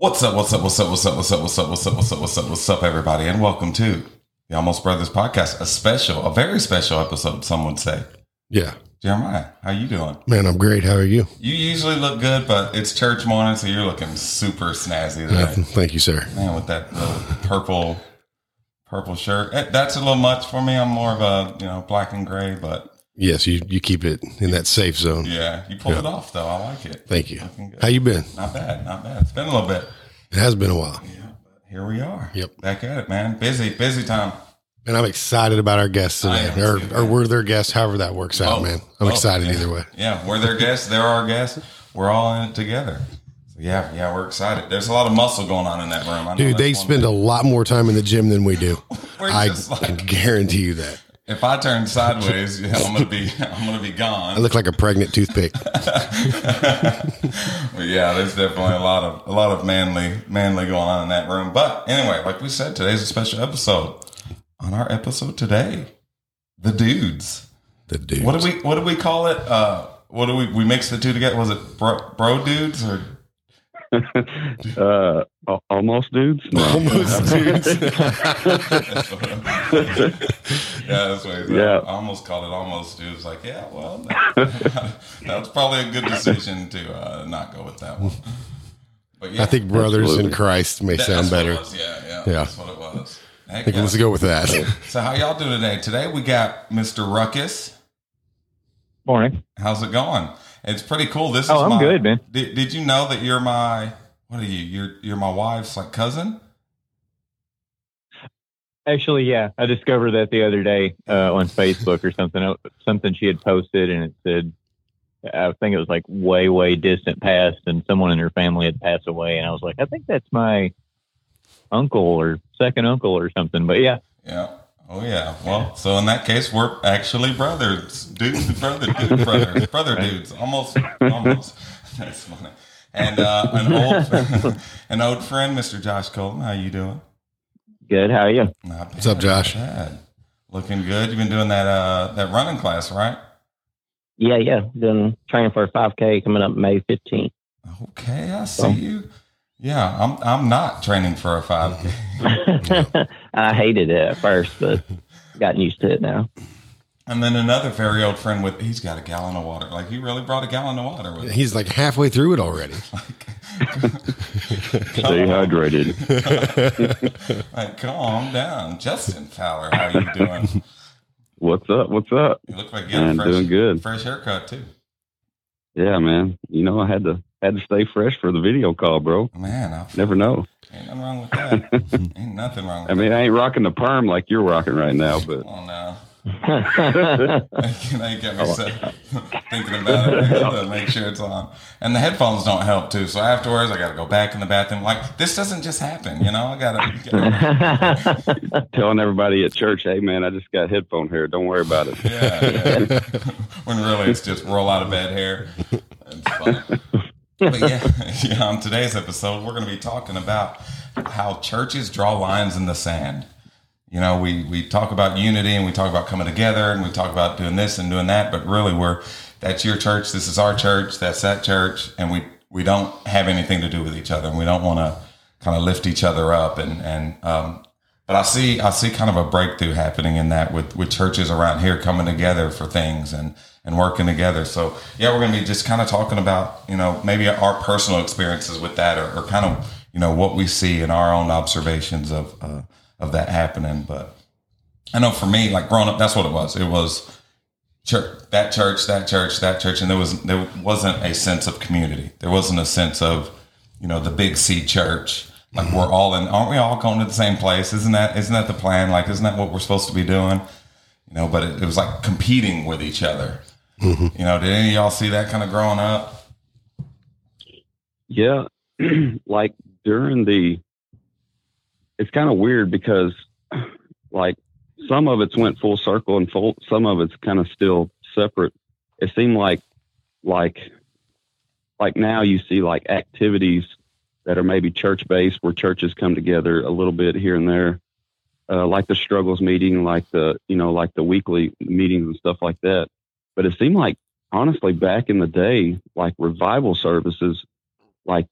What's up? What's up? What's up? What's up? What's up? What's up? What's up? What's up? What's up? What's up, everybody? And welcome to the Almost Brothers podcast, a special, a very special episode, some would say. Yeah. Jeremiah, how you doing? Man, I'm great. How are you? You usually look good, but it's church morning, so you're looking super snazzy Yeah, thank you, sir. Man, with that little purple, purple shirt. Eh, That's a little much for me. I'm more of a you know black and gray, but Yes, you, you keep it in that safe zone. yeah, you pulled Yeah. it off though. I like it. Thank you. Uh, How you been? Not bad, not bad. It's been a little bit. It has been a while. Yeah, here we are. Yep. Back at it, man. Busy, busy time. And I'm excited about our guests today. Or, too, or we're their guests, however that works out, Oh, man. I'm oh, excited yeah. either way. Yeah, we're their guests. They're our guests. We're all in it together. So yeah, yeah, we're excited. There's a lot of muscle going on in that room. I know Dude, they spend a lot more time in the gym than we do. I like, guarantee you that. If I turn sideways, yeah, I'm gonna be, I'm gonna be gone. I look like a pregnant toothpick. But yeah, there's definitely a lot of, a lot of manly, manly going on in that room. But anyway, like we said, today's a special episode. On our episode today, the dudes. The dude. What do we, what do we call it? Uh, what do we, we mix the two together? Was it bro, bro dudes or uh, almost dudes. No. Almost dudes. yeah, that's what he said. Yeah. I almost called it almost dude. It's like, yeah, well, that, that's probably a good decision to uh, not go with that one. But yeah, I think brothers in Christ may that- sound better. it was. Yeah, yeah, Yeah. that's what it was. Heck I think yeah. let's go with that. So how y'all doing today? Today we got Mr. Ruckus. Morning. How's it going? It's pretty cool. This is Oh, I'm my, good, man. Did, did you know that you're my what are you? You're you're my wife's like cousin. Actually, yeah, I discovered that the other day uh, on Facebook or something. uh, Something she had posted, and it said, I think it was like way, way distant past, and someone in her family had passed away. And I was like, I think that's my uncle or second uncle or something. But yeah, Yeah. Oh yeah. Well, so in that case, we're actually brothers, dudes, brother, dude, brothers, brother dudes, almost, almost. That's funny. And uh, an old, an old friend, Mr. Josh Colton. How you doing? good. How are you? Not What's up, bad, Josh? not bad. Looking good. You've been doing that uh that running class, right? Yeah, yeah. Been training for a 5K coming up May 15th. Okay, I see you. Yeah, I'm I'm not training for a five K. I hated it at first, but gotten used to it now. And then another very old friend with he's got a gallon of water. Like he really brought a gallon of water with him. He's like halfway through it already. Stay hydrated. Like, calm down. Justin Fowler, how you doing? What's up? What's up? You look like you got a I'm fresh, doing good. fresh haircut too. Yeah, man. You know, I had to had to stay fresh for the video call, bro. Man, I Never know. ain't nothing wrong with that. ain't nothing wrong with I mean, I ain't rocking the perm like you're rocking right now, but. Oh no. now you got me set, thinking about it to make sure it's on. And the headphones don't help too. So afterwards, I got to go back in the bathroom. Like this doesn't just happen, you know. I got to. telling everybody at church, hey, man, I just got headphone hair. Don't worry about it. Yeah, yeah. when really it's just roll out of bed hair. But yeah, yeah, on today's episode, we're going to be talking about how churches draw lines in the sand. You know, we, we talk about unity and we talk about coming together and we talk about doing this and doing that, but really we're that's your church, this is our church, that's that church, and we we don't have anything to do with each other and we don't want to kind of lift each other up and and um, but I see I see kind of a breakthrough happening in that with with churches around here coming together for things and and working together. So yeah, we're going to be just kind of talking about you know maybe our personal experiences with that or, or kind of you know what we see in our own observations of uh, of that happening. But I know for me, like growing up, that's what it was. It was church, that church, that church, that church, and there was there wasn't a sense of community. There wasn't a sense of you know the big C church. Like we're all in, aren't we all going to the same place? Isn't that isn't that the plan? Like isn't that what we're supposed to be doing? You know, but it, it was like competing with each other. You know, did any of y'all see that kind of growing up? Yeah, like during the, it's kind of weird because, like, some of it's went full circle and full, some of it's kind of still separate. It seemed like, like, like now you see like activities that are maybe church based where churches come together a little bit here and there, uh, like the struggles meeting, like the you know like the weekly meetings and stuff like that. But it seemed like honestly back in the day, like revival services, like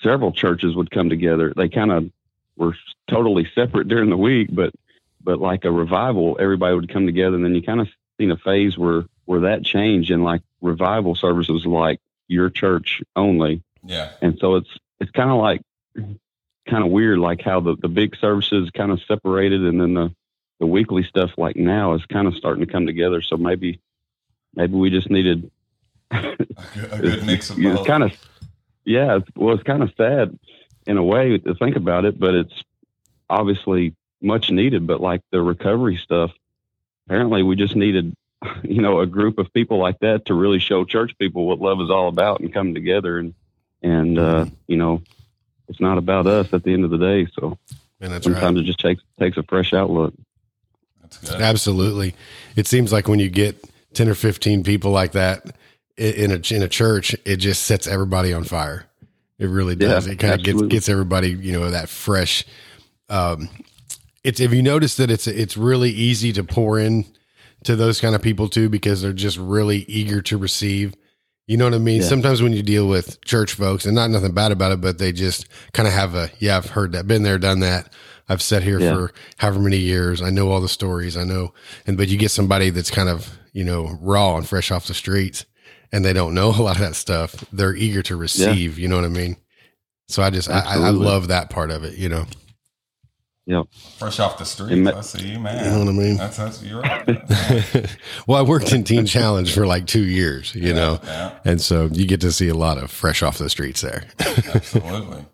several churches would come together. They kind of were totally separate during the week, but but like a revival, everybody would come together, and then you kind of seen a phase where where that changed, and like revival services like your church only, Yeah. and so it's it's kind of like kind of weird, like how the the big services kind of separated, and then the the weekly stuff like now is kind of starting to come together. So maybe maybe we just needed A good, a good mix of it's both. kind of yeah it's, well it's kind of sad in a way to think about it but it's obviously much needed but like the recovery stuff apparently we just needed you know a group of people like that to really show church people what love is all about and come together and and uh you know it's not about us at the end of the day so And that's right. sometimes it just takes takes a fresh outlook That's good. Absolutely. It seems like when you get 10 or 15 people like that in a, in a church, it just sets everybody on fire. It really does. Yeah, it kind of gets, gets everybody, you know, that fresh, um, it's, if you notice that it's, it's really easy to pour in to those kind of people too, because they're just really eager to receive. You know what I mean? Yeah. Sometimes when you deal with church folks and not nothing bad about it, but they just kind of have a, yeah, I've heard that, been there, done that. I've sat here Yeah. for however many years. I know all the stories. I know, and but you get somebody that's kind of you know raw and fresh off the streets, and they don't know a lot of that stuff. They're eager to receive. You know what I mean? So I just I, I I love that part of it. You know, Yeah. Fresh off the streets. Ma- I see you, man. you know what I mean? That's that's you're right. well, I worked in Teen Challenge for like two years. You know, Yeah, and so you get to see a lot of fresh off the streets there. absolutely.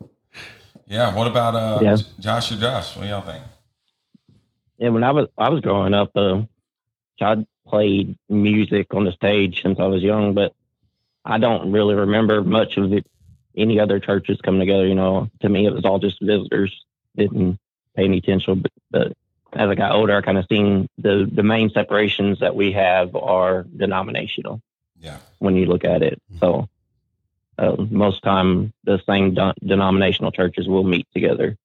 Yeah. What about uh, Yeah. Josh or Josh? What do y'all think? Yeah, when I was I was growing up, uh, I played music on the stage since I was young, but I don't really remember much of it, any other churches coming together. You know, to me, it was all just visitors. Didn't pay any attention, but, but as I got older, I kind of seen the the main separations that we have are denominational Yeah. when you look at it. So uh, most time the same de- denominational churches will meet together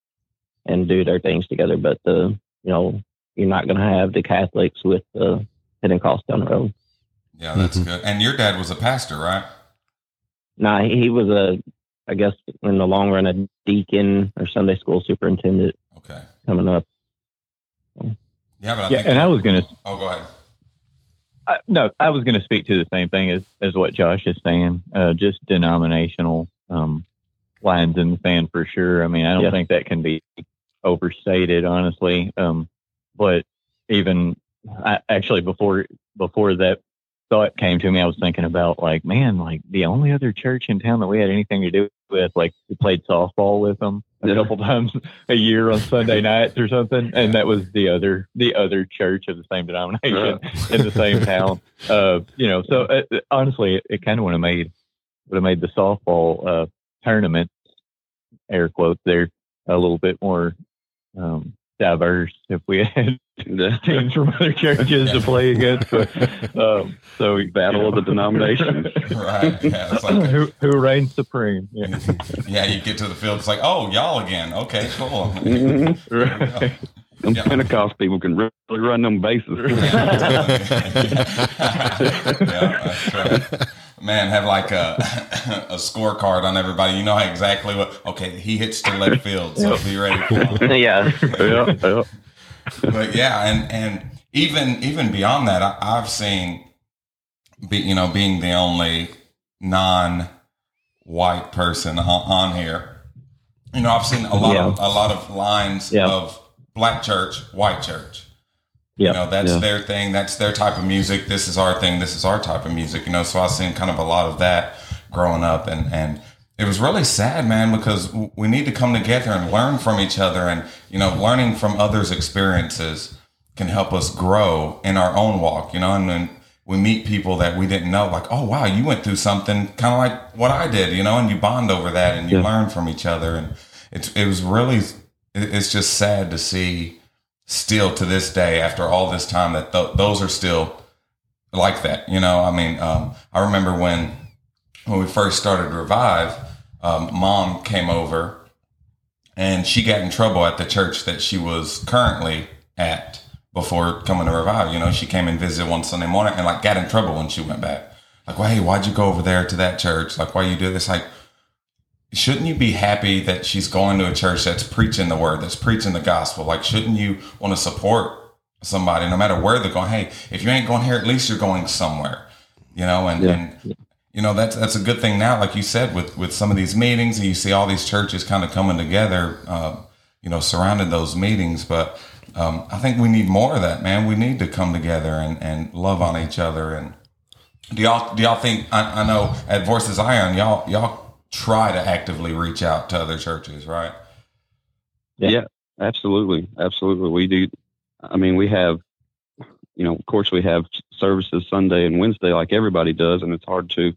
and do their things together, but the you know you're not going to have the Catholics with the Pentecost down the road. Yeah, that's Mhm. good. And your dad was a pastor, right? Nah, he, he was a I guess in the long run a deacon or Sunday school superintendent Okay. coming up. Yeah, but I Yeah, think. and I was going to oh, go ahead. I, no, I was going to speak to the same thing as, as what Josh is saying, uh, just denominational um, lines in the sand for sure. I mean, I don't Yeah. think that can be overstated, honestly. Um, but even I, actually before before that thought came to me, I was thinking about like, man, like the only other church in town that we had anything to do with, like we played softball with them a Yeah. couple times a year on Sunday nights or something, and that was the other the other church of the same denomination in the same town. Uh, you know, so uh, honestly, it, it kind of would have made would have made the softball uh, tournament, air quotes there, a little bit more um, diverse if we had the teams from other churches to play against. But, um, so Battle of the denominations. Right. Yeah. Like, who, who reigns supreme? Yeah. yeah, you get to the field. It's like, oh, y'all again. Okay, cool. Mhm. Right. Them Yeah. Pentecost people can really run them bases. yeah, that's right. Man, have like a a scorecard on everybody. You know how exactly what. Okay, he hits to left field, so be ready for yeah, yeah, yeah. But yeah, and and even even beyond that, I, I've seen, be, you know, being the only non-white person on, on here. You know, I've seen a lot of a lot of lines Yeah. of black church, white church. Yeah. You know, that's Yeah. their thing. That's their type of music. This is our thing. This is our type of music. You know, so I've seen kind of a lot of that growing up, and and it was really sad, man, because we need to come together and learn from each other, and you know, learning from others' experiences can help us grow in our own walk. You know, and then we meet people that we didn't know, like, oh wow, you went through something kind of like what I did, you know, and you bond over that, and you Yeah. learn from each other, and it's it was really it's just sad to see still to this day after all this time that th- those are still like that you know? I mean um, i remember when when we first started revive um, mom came over and she got in trouble at the church that she was currently at before coming to revive you know? She came and visited one sunday morning and like got in trouble when she went back. Like well hey why'd you go over there to that church? Like why you do this? Like shouldn't you be happy that she's going to a church that's preaching the word, that's preaching the gospel? Like, shouldn't you want to support somebody no matter where they're going? Hey, if you ain't going here, at least you're going somewhere, you know, and, Yeah. and you know, that's, that's a good thing now, like you said, with, with some of these meetings and you see all these churches kind of coming together, uh, you know, surrounding those meetings. But, um, I think we need more of that, man. We need to come together and, and love on each other. And do y'all, do y'all think, I, I know at Voices Iron, y'all, y'all try to actively reach out to other churches, right? Yeah. Yeah. absolutely, absolutely. We do. I mean, we have, you know, of course, we have services Sunday and Wednesday, like everybody does, and it's hard to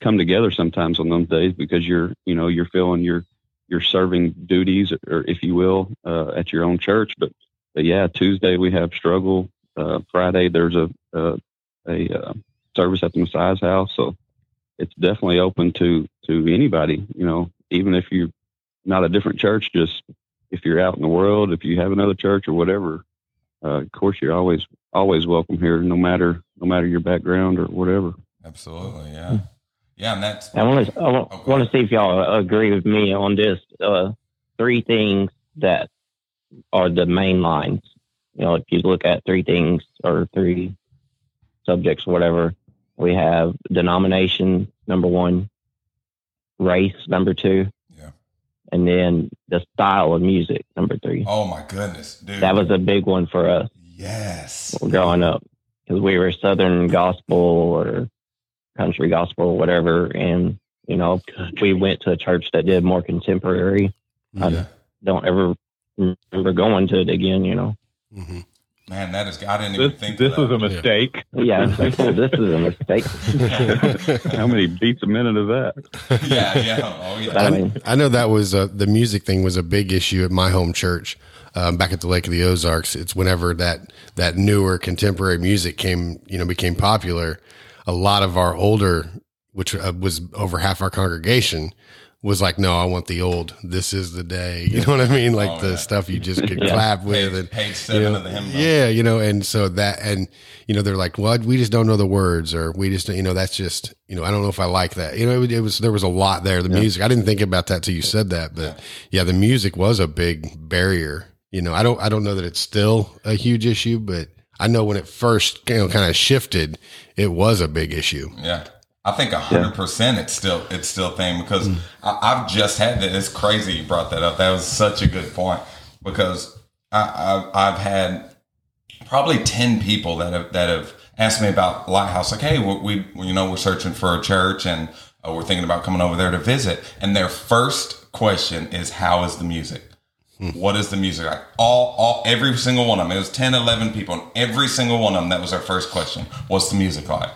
come together sometimes on those days because you're, you know, you're feeling your your serving duties, or if you will, uh, at your own church. But, but yeah, Tuesday we have struggle. Uh, Friday there's a a, a uh, service at the Messiah's house, so it's definitely open to to anybody. You know, even if you're not a different church, just if you're out in the world, if you have another church or whatever, uh, of course you're always always welcome here, no matter no matter your background or whatever. Absolutely. Yeah. Yeah. And that's, I want to I want, Okay. to see if y'all agree with me on this. Uh, three things that are the main lines. You know, if you look at three things or three subjects, whatever, we have denomination number one, race number two, Yeah. and then the style of music number three. oh my goodness, dude. That was a big one for us yes. growing up because we were Southern gospel or country gospel or whatever, and you know we went to a church that did more contemporary. I don't ever remember going to it again. You know, Mhm. Man, that is, I didn't even This, think this was a mistake. yeah, this is a mistake. How many beats a minute of that? yeah. Yeah. Oh, yeah. I I, mean, I know that was uh, the music thing was a big issue at my home church um, back at the Lake of the Ozarks. It's whenever that that newer contemporary music came, you know, became popular. A lot of our older, which uh, was over half our congregation, was like, "No, I want the old. This is the day." You know what I mean? Like Oh, the yeah. stuff you just could Yeah. clap with Page, and page you know, of the hymn. yeah, you know, and so that, and you know, they're like, "Well, we just don't know the words, or we just, you know, that's just, you know, I don't know if I like that." You know, it, it was there was a lot there. The music, I didn't think about that till you said that, but yeah, the music was a big barrier. You know, I don't, I don't know that it's still a huge issue, but I know when it first, you know, kind of shifted, it was a big issue. Yeah. I think a hundred percent it's still it's still a thing because I, I've just had that. It's crazy you brought that up. That was such a good point because I, I I've had probably ten people that have that have asked me about Lighthouse. Like, hey, we, we you know we're searching for a church and uh, we're thinking about coming over there to visit. And their first question is, how is the music? What is the music like? All, all, every single one of them. It was 10, 11 people, and every single one of them, that was their first question. What's the music like?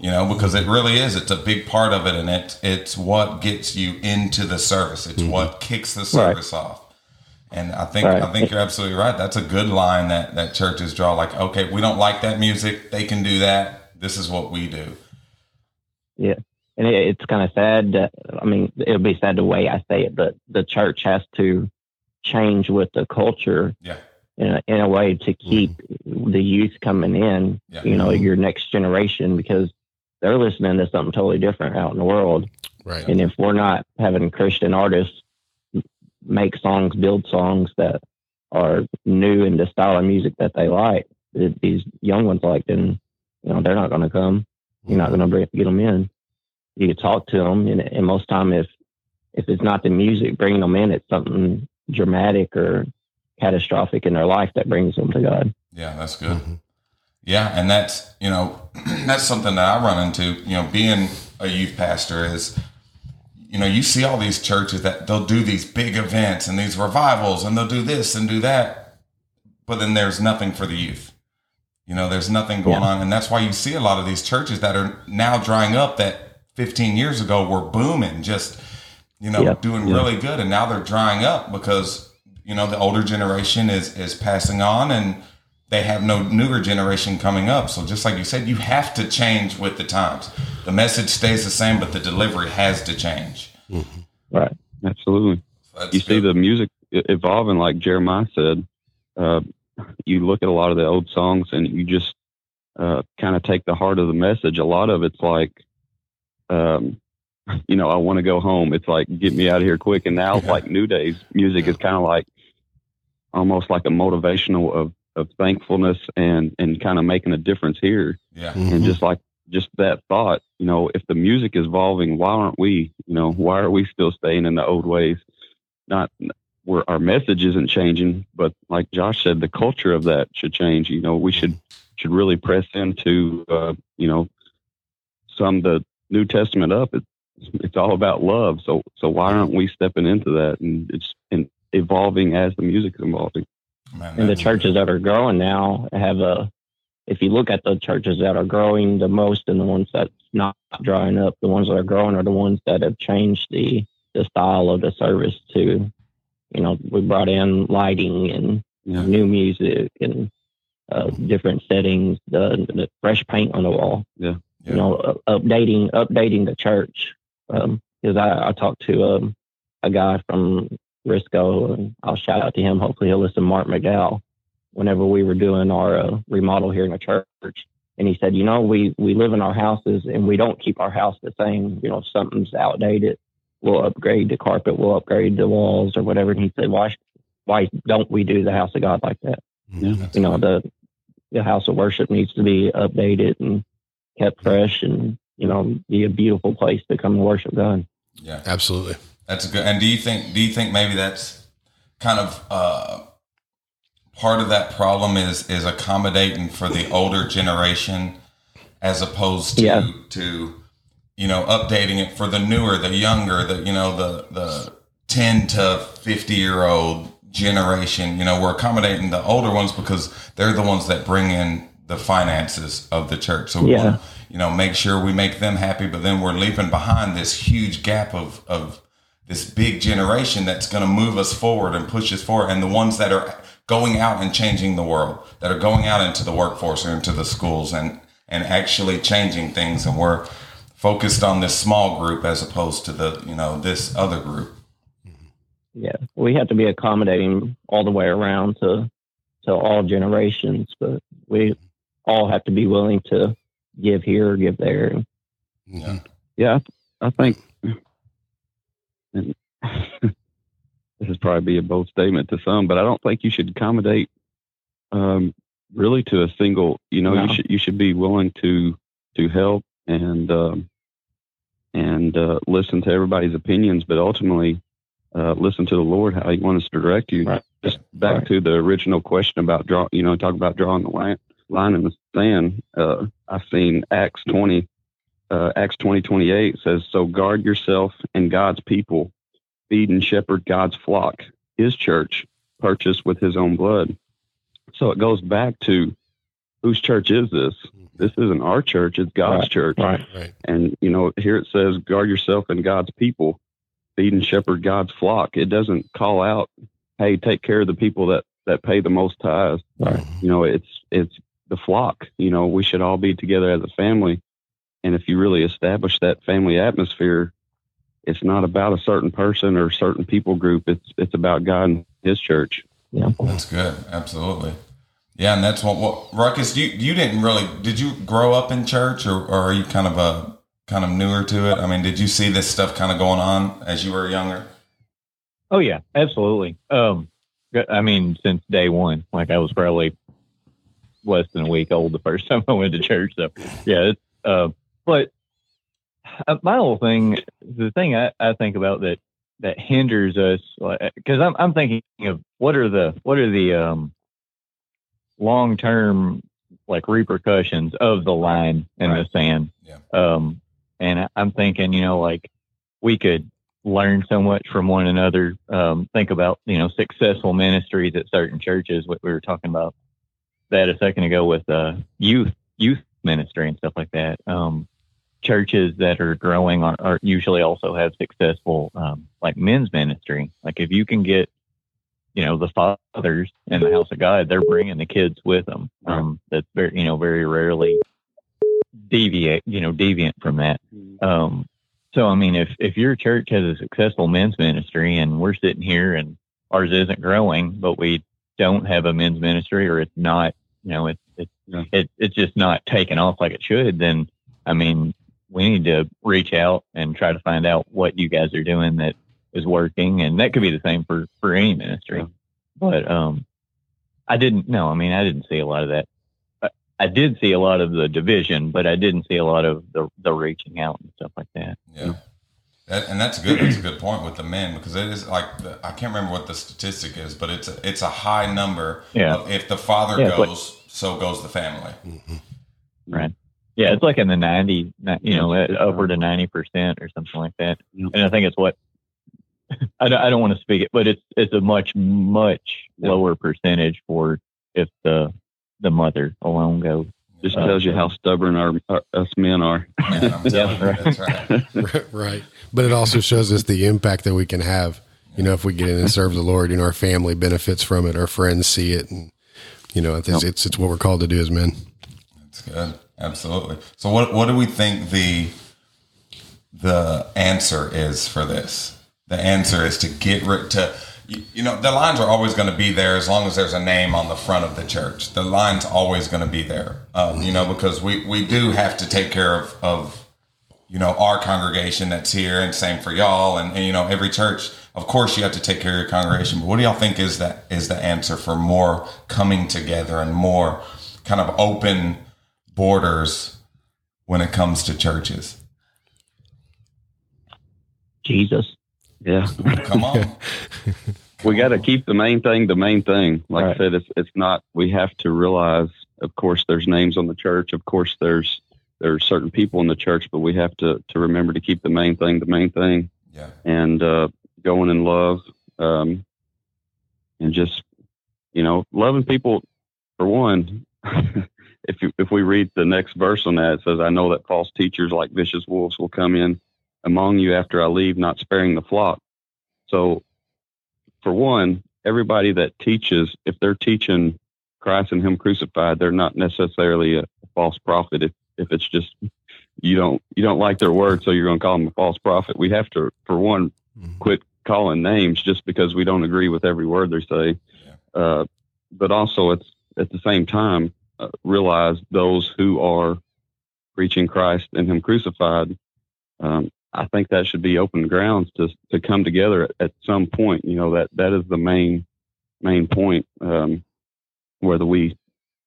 You know, because it really is. It's a big part of it, and it, it's what gets you into the service. It's what mm-hmm. kicks the service off. And I think Right. I think you're absolutely right. That's a good line that that churches draw. Like, okay, we don't like that music. They can do that. This is what we do. Yeah. And it, it's kind of sad. That, I mean, it'll be sad the way I say it, but the church has to change with the culture Yeah, in a, in a way to mm-hmm. keep the youth coming in. Yeah. You know, mm-hmm. your next generation because they're listening to something totally different out in the world. Right. And if we're not having Christian artists make songs, build songs that are new in the style of music that they like, that these young ones like, then you know they're not going to come. You're not going to get them in. You can talk to them, and, and most time, if if it's not the music bringing them in, it's something dramatic or catastrophic in their life that brings them to God. yeah, that's good. Mhm. Yeah, and that's you know that's something that I run into. You know, being a youth pastor is, you know, you see all these churches that they'll do these big events and these revivals, and they'll do this and do that, but then there's nothing for the youth. You know, there's nothing going Yeah. on, and that's why you see a lot of these churches that are now drying up that 15 years ago were booming, just you know, Yeah. doing Yeah. really good, and now they're drying up because you know the older generation is is passing on and they have no newer generation coming up. So just like you said, you have to change with the times. The message stays the same, but the delivery has to change. Right. Absolutely. You see good. the music evolving, like Jeremiah said. Uh, you look at a lot of the old songs, and you just uh, kind of take the heart of the message. A lot of it's like, um, you know, I want to go home. It's like, get me out of here quick. And now, Yeah. like New Day's music is kind of like almost like a motivational of, of thankfulness and, and kind of making a difference here. Yeah. Mhm. And just like, just that thought, you know, if the music is evolving, why aren't we, you know, why are we still staying in the old ways? Not where our message isn't changing, but like Josh said, the culture of that should change. You know, we should, should really press into, uh, you know, sum the New Testament up. It's, it's all about love. So, so why aren't we stepping into that and it's and evolving as the music is evolving? Man, and the churches that are growing now have a if you look at the churches that are growing the most and the ones that's not drying up the ones that are growing are the ones that have changed the the style of the service to you know we brought in lighting and Yeah. new music and uh, different settings the, the fresh paint on the wall Yeah. you know uh, updating updating the church because I, I talked to um, a guy from Risco, and I'll shout out to him. Hopefully, he'll listen. Mark McDowell. Whenever we were doing our uh, remodel here in the church, and he said, you know, we we live in our houses and we don't keep our house the same. You know, if something's outdated, we'll upgrade the carpet, we'll upgrade the walls or whatever. And he said, why why don't we do the house of God like that? Mhm. You know, the the house of worship needs to be updated and kept fresh, and you know, be a beautiful place to come and worship God. Yeah. Absolutely. That's good. And do you think? Do you think maybe that's kind of uh, part of that problem is is accommodating for the older generation as opposed to Yeah. to you know updating it for the newer, the younger, the you know the the ten to fifty year old generation. You know, we're accommodating the older ones because they're the ones that bring in the finances of the church. So we Yeah. want you know, make sure we make them happy, but then we're leaping behind this huge gap of of this big generation that's going to move us forward and push us forward and the ones that are going out and changing the world that are going out into the workforce or into the schools and and actually changing things. And we're focused on this small group as opposed to the you know this other group. Yeah, we have to be accommodating all the way around to to all generations, but we all have to be willing to give here, or give there. Mm-hmm. Yeah, I, I think and this is probably be a bold statement to some, but I don't think you should accommodate um, really to a single. You know, No. you should you should be willing to to help and um, and uh, listen to everybody's opinions, but ultimately uh, listen to the Lord how He wants to direct you. Right. Just back Right. to the original question about draw. You know, talk about drawing the line line in the sand. Uh, I've seen Acts twenty uh, Acts twenty twenty eight says, "So guard yourself and God's people, feed and shepherd God's flock, His church, purchased with His own blood." So it goes back to whose church is this? This isn't our church; it's God's Right. church. Right. Right. And you know, here it says, "Guard yourself and God's people, feed and shepherd God's flock." It doesn't call out, "Hey, take care of the people that that pay the most tithes." Right. you know it's it's the flock you know we should all be together as a family and if you really establish that family atmosphere it's not about a certain person or a certain people group. It's it's about god and his church. Yeah. that's good. Absolutely. Yeah and that's what, what ruckus you you didn't really did you grow up in church or, or are you kind of a kind of newer to it? I mean did you see this stuff kind of going on as you were younger? Oh yeah, absolutely. Um, I mean, since day one, like I was probably less than a week old the first time I went to church. So yeah, it's, uh, but uh, my whole thing, the thing I, I think about that that hinders us, because I'm I'm thinking of what are the what are the um, long term like repercussions of the line in Right. the sand. Yeah. Um, and I'm thinking, you know, like we could learn so much from one another. Um, think about, you know, successful ministries at certain churches. What we were talking about that a second ago with uh, youth youth ministry and stuff like that. Um, churches that are growing are, are usually also have successful um, like men's ministry. Like if you can get, you know, the fathers in the house of God, they're bringing the kids with them. Um, that's very, you know, very rarely deviate, you know, deviant from that. Um, so I mean, if if your church has a successful men's ministry and we're sitting here and ours isn't growing, but we don't have a men's ministry or it's not, you know, it's it's Yeah. it, it's just not taking off like it should, then I mean, we need to reach out and try to find out what you guys are doing that is working, and that could be the same for for any ministry. Yeah. But um, I didn't. know. I mean, I didn't see a lot of that. I, I did see a lot of the division, but I didn't see a lot of the the reaching out and stuff like that. Yeah. That, and that's good. That's a good point with the men because it is like the, I can't remember what the statistic is, but it's a, it's a high number. Yeah. If the father Yeah, but- goes, so goes the family. Right. Yeah, it's like in the 90, you know, uh, over to 90% or something like that. Yeah. And I think it's what, I don't, I don't want to speak it, but it's, it's a much, much Yeah. lower percentage for if the, the mother alone goes. Just Uh, tells you how stubborn our, our us men are. Man, I'm telling you, that's right. right. But it also shows us the impact that we can have. You know, if we get in and serve the Lord, you know, our family benefits from it, our friends see it, and you know, it's it's, it's what we're called to do as men. That's good. Absolutely. So what what do we think the the answer is for this? The answer is to get rid to you, know the lines are always going to be there as long as there's a name on the front of the church. The line's always going to be there. Um, you know because we we do have to take care of of you know our congregation that's here and same for y'all and, and you know every church of course you have to take care of your congregation but what do y'all think is that is the answer for more coming together and more kind of open borders when it comes to churches Jesus. Yeah. come on we got to keep the main thing the main thing. Like Right. I said, it's it's not. We have to realize, of course, there's names on the church. Of course, there's there's certain people in the church, but we have to to remember to keep the main thing the main thing, yeah and uh, going in love, um, and just you know loving people. For one, if you, if we read the next verse on that, it says, "I know that false teachers like vicious wolves will come in among you after I leave, not sparing the flock." So for one, everybody that teaches, if they're teaching Christ and Him crucified, they're not necessarily a false prophet. If if it's just you don't you don't like their word, so you're going to call them a false prophet. We have to, for one, Mhm. quit calling names just because we don't agree with every word they say. Uh, but also, it's at the same time uh, realize those who are preaching Christ and Him crucified. Um, I think that should be open grounds to to come together at, at some point. You know that that is the main main point. Um, whether we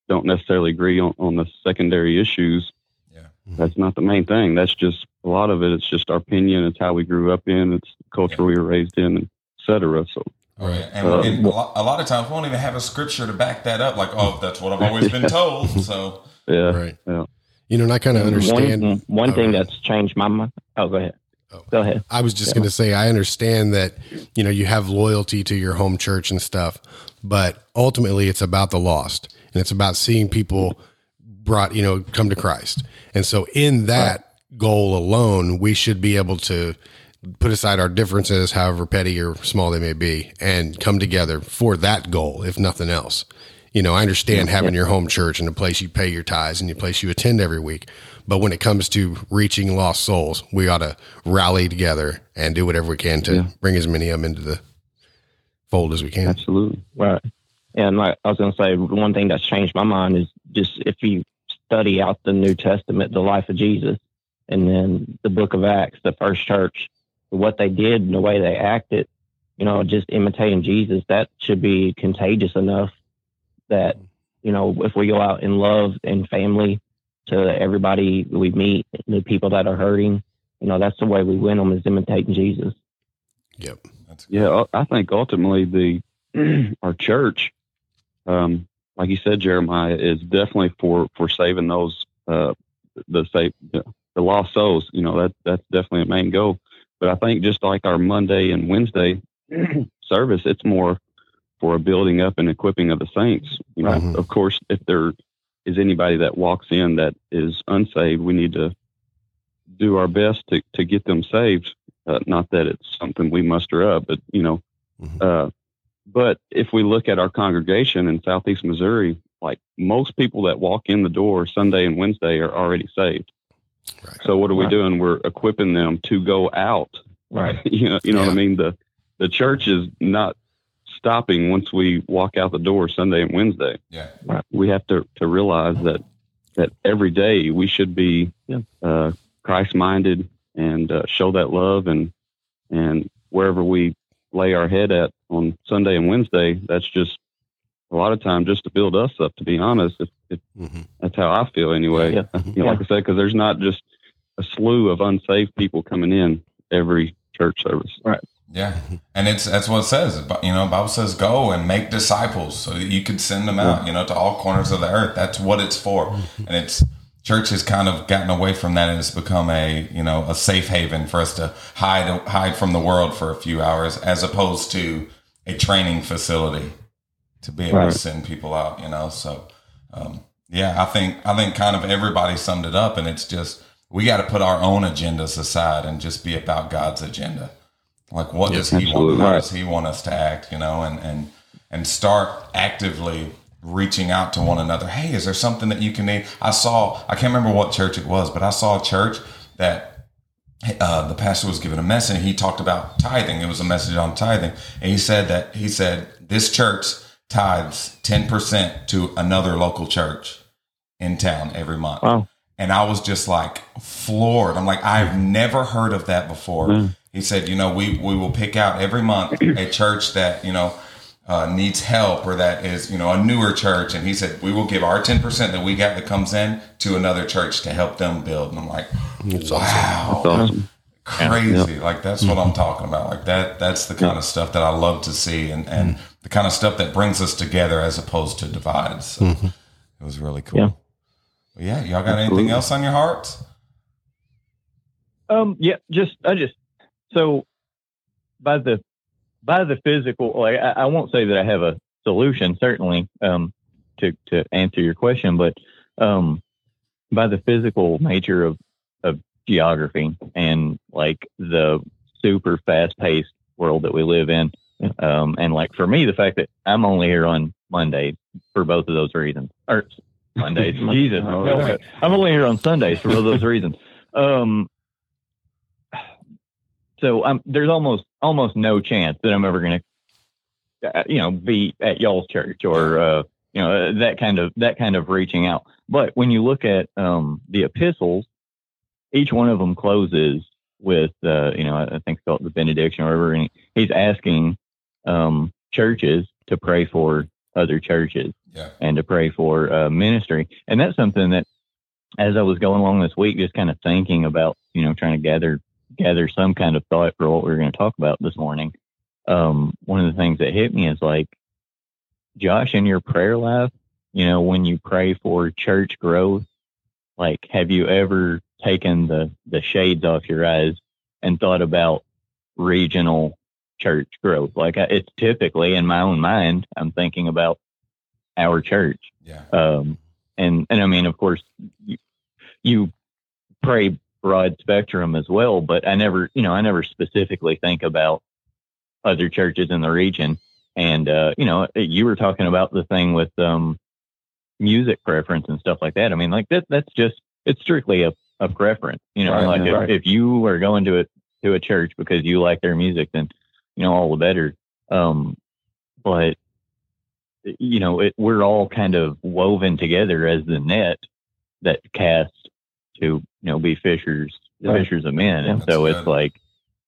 don't necessarily agree on, on the secondary issues, yeah that's not the main thing. That's just a lot of it. It's just our opinion. It's how we grew up in. It's the culture we were raised in, et cetera. So Yeah. And, Uh, and a, lot, a lot of times we won't even have a scripture to back that up. Like, oh, that's what I've always been told. So, yeah, Right. yeah. You know, and I kind of understand. One, one Oh, thing yeah. that's changed my mind. Oh, go ahead. Oh. Go ahead. I was just Yeah. going to say, I understand that, you know, you have loyalty to your home church and stuff, but ultimately it's about the lost and it's about seeing people brought, you know, come to Christ. And so in that goal alone, we should be able to put aside our differences, however petty or small they may be, and come together for that goal, if nothing else. You know, I understand having your home church and a place you pay your tithes and a place you attend every week. But when it comes to reaching lost souls, we ought to rally together and do whatever we can to Yeah. bring as many of them into the fold as we can. Absolutely. Right. And like I was going to say, one thing that's changed my mind is just if you study out the New Testament, the life of Jesus, and then the book of Acts, the first church, what they did and the way they acted, you know, just imitating Jesus, that should be contagious enough that, you know, if we go out in love and family to everybody we meet, the people that are hurting, you know, that's the way we win them is imitating Jesus. Yep. that's. Yeah, I think ultimately the our church, um, like you said, Jeremiah, is definitely for for saving those uh, the save the, the lost souls. You know that that's definitely a main goal. But I think just like our Monday and Wednesday service, it's more for a building up and equipping of the saints. You know, Right. of course, if there is anybody that walks in that is unsaved, we need to do our best to to get them saved. Uh, not that it's something we muster up, but you know, Mhm. uh, but if we look at our congregation in Southeast Missouri, like most people that walk in the door Sunday and Wednesday are already saved. Right. So what are we Right. doing? We're equipping them to go out. Right. you know, you know what I mean. The the church is not stopping once we walk out the door Sunday and Wednesday. Yeah. Right. We have to to realize that that every day we should be Yeah. uh, Christ minded and uh, show that love and and wherever we lay our head at on Sunday and Wednesday, that's just a lot of time just to build us up. To be honest, if, if Mm-hmm. that's how I feel anyway. Yeah. You know, like I said, because there's not just a slew of unsaved people coming in every church service. Right. Yeah, and it's that's what it says. You know, Bible says, "Go and make disciples," so that you could send them out. You know, to all corners of the earth. That's what it's for, and it's church has kind of gotten away from that, and it's become a you know a safe haven for us to hide hide from the world for a few hours, as opposed to a training facility to be able Right. to send people out. You know, so um, yeah, I think I think kind of everybody summed it up, and it's just we got to put our own agendas aside and just be about God's agenda. Like, what does He want? How Right. does He want us to act? You know, and and and start actively reaching out to one another. Hey, is there something that you can need? I saw. I can't remember what church it was, but I saw a church that uh, the pastor was giving a message. He talked about tithing. It was a message on tithing, and he said that he said this church tithes ten percent to another local church in town every month. Wow. And I was just like floored. I'm like, I've never heard of that before. Mm. He said, you know, we we will pick out every month a church that you know uh, needs help or that is you know a newer church, and he said we will give our ten percent that we got that comes in to another church to help them build. And I'm like, It's wow, It's awesome. crazy. Like that's what mm-hmm. I'm talking about. Like that that's the kind of stuff that I love to see and and mm. The kind of stuff that brings us together as opposed to divides. So it was really cool. Yeah. Well, yeah, y'all got anything else on your hearts? Um, yeah, just I just so by the by the physical, like I, I won't say that I have a solution certainly um, to to answer your question, but um, by the physical nature of of geography and like the super fast paced world that we live in, um, and like for me, the fact that I'm only here on Monday for both of those reasons, or Mondays, Jesus, Oh, no. I'm only here on Sundays for those reasons. Um, so um, there's almost almost no chance that I'm ever going to, uh, you know, be at y'all's church or uh, you know uh, that kind of that kind of reaching out. But when you look at um, the epistles, each one of them closes with uh, you know I think it's called the benediction or whatever, and he's asking um, churches to pray for other churches Yeah. and to pray for uh, ministry. And that's something that, as I was going along this week, just kind of thinking about, you know, trying to gather gather some kind of thought for what we are going to talk about this morning. Um, one of the things that hit me is like, Josh, in your prayer life, you know, when you pray for church growth, like, have you ever taken the the shades off your eyes and thought about regional church growth? Like, I, it's typically in my own mind, I'm thinking about our church. Yeah. Um, and, and I mean, of course, you, you pray broad spectrum as well, but I never, you know, I never specifically think about other churches in the region. And, uh, you know, you were talking about the thing with, um, music preference and stuff like that. I mean, like that, that's just, it's strictly a, a preference, you know, Right, like yeah, if, right. if you are going to a, to a church because you like their music, then, you know, all the better. Um, but you know, it, we're all kind of woven together as the net that casts to, you know, be fishers, Right. fishers of men. And That's so good. it's like,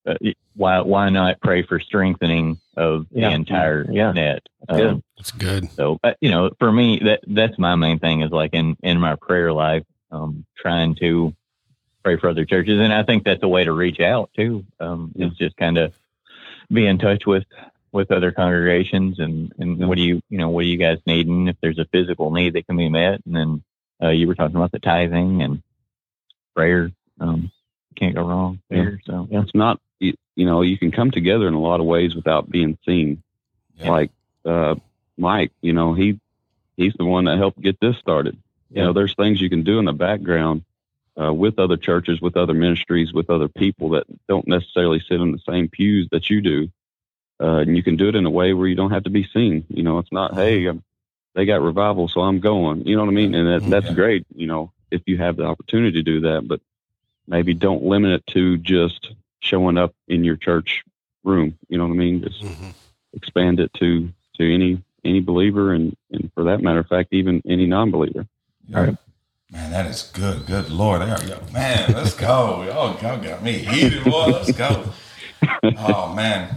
uh, why, why not pray for strengthening of Yeah. the entire Yeah. net? Good. Um, It's good. so, uh, you know, for me, that, that's my main thing is like in, in my prayer life, um, trying to pray for other churches. And I think that's a way to reach out too. Um, Yeah. It's just kind of be in touch with, with other congregations and, and what do you, you know, what do you guys need? And if there's a physical need that can be met. And then, uh, you were talking about the tithing and prayer. Um, can't go wrong Yeah. there. So, It's not, you, you know, you can come together in a lot of ways without being seen. Yeah. Like uh, Mike, you know, he he's the one that helped get this started. You know, there's things you can do in the background uh, with other churches, with other ministries, with other people that don't necessarily sit in the same pews that you do. Uh, and you can do it in a way where you don't have to be seen. You know, it's not, hey, um, they got revival, so I'm going. You know what I mean? And that, that's Yeah. great. You know, if you have the opportunity to do that, but maybe don't limit it to just showing up in your church room. You know what I mean? Just Mhm. expand it to to any any believer, and and for that matter of fact, even any non-believer. Yeah. Man, that is good. Good Lord. There we go. Man, let's go. Y'all, y'all got me heated, boy. Let's go. Oh man.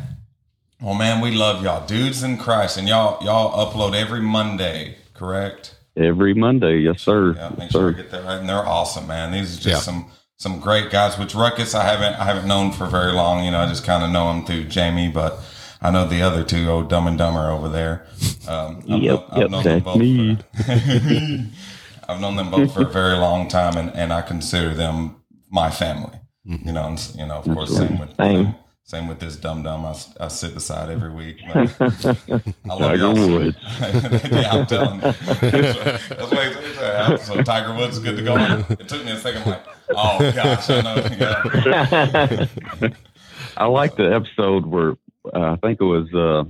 Well, man, we love y'all. Dudes in Christ. And y'all y'all upload every Monday, correct? Every Monday, yes, sir. Yeah, make Yes, sure I get that right. And they're awesome, man. These are just Yeah. some some great guys. Which Ruckus I haven't I haven't known for very long. You know, I just kind of know him through Jamie, but I know the other two, old Dumb and Dumber over there. Um, I've Yep, known- I've known them both me. for- I've known them both for a very long time, and, and I consider them my family. You know, and, s- you know, of course, same with Same. same, same with this dumb dumb. I sit beside every week. But I love Tiger y'all. Woods. yeah, I'm telling you. That's what he said. So Tiger Woods is good to go. It took me a second. Like, oh gosh, I know. Yeah. I like the episode where uh, I think it was uh,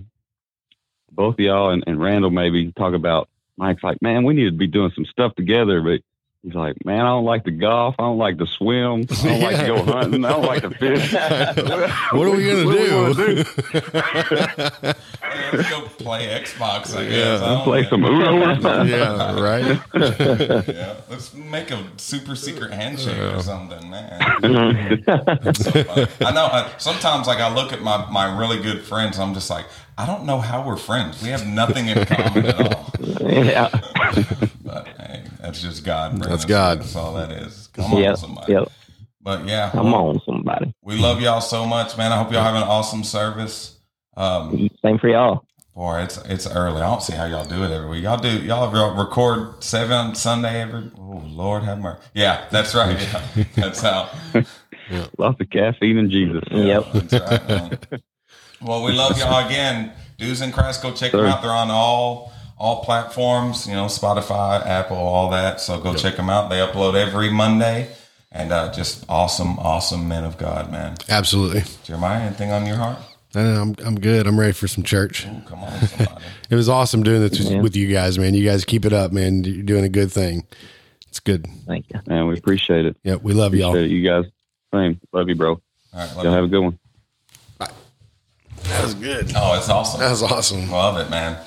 both of y'all and, and Randall maybe talk about Mike's like, man, we need to be doing some stuff together, but he's like, man, I don't like to golf, I don't like to swim, I don't like to go hunting, I don't like to fish. what are we gonna do we do? Hey, let's go play Xbox. I guess. I don't Play know. some Uno or yeah, right. Yeah, let's make a super secret handshake or something, man. So. I know. I, sometimes, like I look at my my really good friends, I'm just like, I don't know how we're friends. We have nothing in common at all. yeah. But hey, that's just God. bringing That's us God. That's all that is. Come on, somebody. Yep. But yeah, Come on, somebody. we love y'all so much, man. I hope y'all have an awesome service. Um, Same for y'all. boy, it's it's early. I don't see how y'all do it every week. Y'all do y'all y'all record seven on Sunday every. Oh Lord, have mercy. Yeah, that's right. Yeah, that's how. Lots of caffeine and Jesus. Yep. That's right, man. Well, we love y'all again. Dudes in Christ, go check them out. They're on all all platforms, you know, Spotify, Apple, all that. So go check them out. They upload every Monday. And uh, just awesome, awesome men of God, man. Absolutely. Jeremiah, anything on your heart? I know, I'm I'm good. I'm ready for some church. Ooh, come on, somebody. It was awesome doing this Yeah. with you guys, man. You guys keep it up, man. You're doing a good thing. It's good. Thank you. Man, we appreciate it. Yep, we love y'all. It. You guys, same. Love you, bro. All right, love Y'all you. have a good one. That was good. Oh, it's awesome. That was awesome. Love it, man.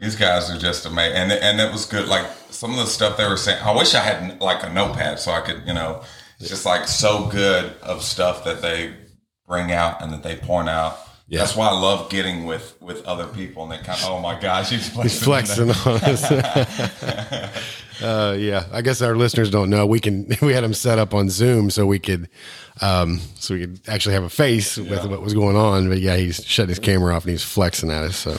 These guys are just amazing, and and it was good. Like some of the stuff they were saying. I wish I had like a notepad so I could, you know, it's just like so good of stuff that they bring out and that they point out. Yeah. That's why I love getting with with other people, and they kind of, oh my gosh, he's He's flexing. flexing on us. uh, yeah, I guess our listeners don't know. We can we had him set up on Zoom so we could um, so we could actually have a face with what was going on. But yeah, he's shut his camera off and he's flexing at us. So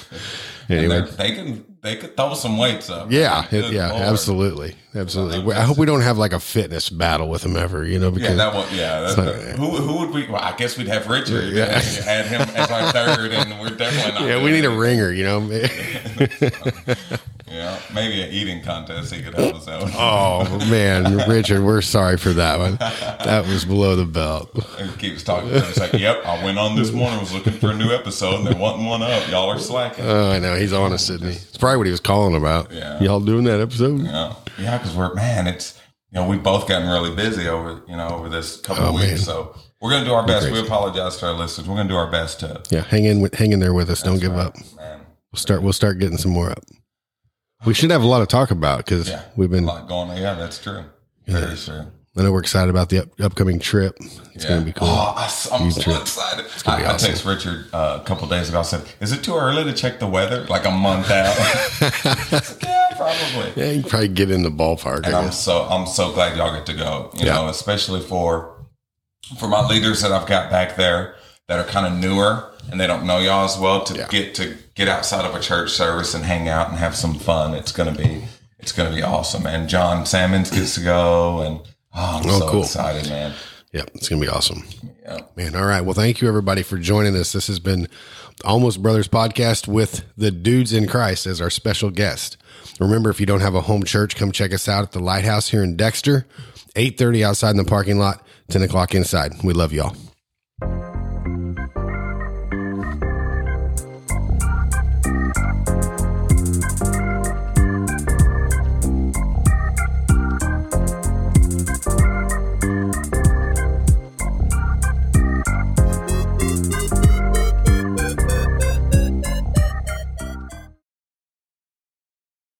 anyway, they're- can they could throw some weights up. yeah, it, yeah, Lord. absolutely, absolutely. I hope we don't have like a fitness battle with him ever. You know, Yeah, because that one. Yeah, that, that- who who would we? Well, I guess we'd have Richard. Yeah. Yeah, add him as our third, and we're definitely not. yeah, we need a ringer. You know. Yeah, maybe an eating contest he could help us out. oh man, Richard, we're sorry for that one. That was below the belt. He keeps talking. To It's like, yep, I went on this morning, was looking for a new episode, and they're wanting one up. Y'all are slacking. Oh, I know he's honest, isn't he? It's probably what he was calling about. Yeah. Y'all doing that episode? Yeah, yeah, because we're man, it's you know we've both gotten really busy over you know over this couple Oh, of weeks, man. so we're gonna do our best. We apologize to our listeners. We're gonna do our best to Yeah, hang in, with, hang in there with us. Don't give right, up. man. We'll start. We'll start getting some more up. We should have a lot to talk about because Yeah, we've a been. lot going on. Yeah, that's true. Very true. I know we're excited about the up, upcoming trip. It's Yeah. going to be cool. Oh, I, am so trip. excited. I, be I awesome. text Richard uh, a couple days ago. I said, "Is it too early to check the weather? Like a month out?" He's like, yeah, probably. yeah, you can probably get in the ballpark. And I'm so I'm so glad y'all get to go. You Yeah. know, especially for for my leaders that I've got back there that are kind of newer and they don't know y'all as well to Yeah. get to get outside of a church service and hang out and have some fun. It's gonna be it's gonna be awesome. And John Salmons gets to go and oh, I'm Oh, so cool. excited, man. Yeah, it's going to be awesome. Yeah. Man, all right. Well, thank you everybody for joining us. This has been Almost Brothers podcast with the dudes in Christ as our special guest. Remember, if you don't have a home church, come check us out at the Lighthouse here in Dexter. 8.30 outside in the parking lot, 10 o'clock inside. We love y'all.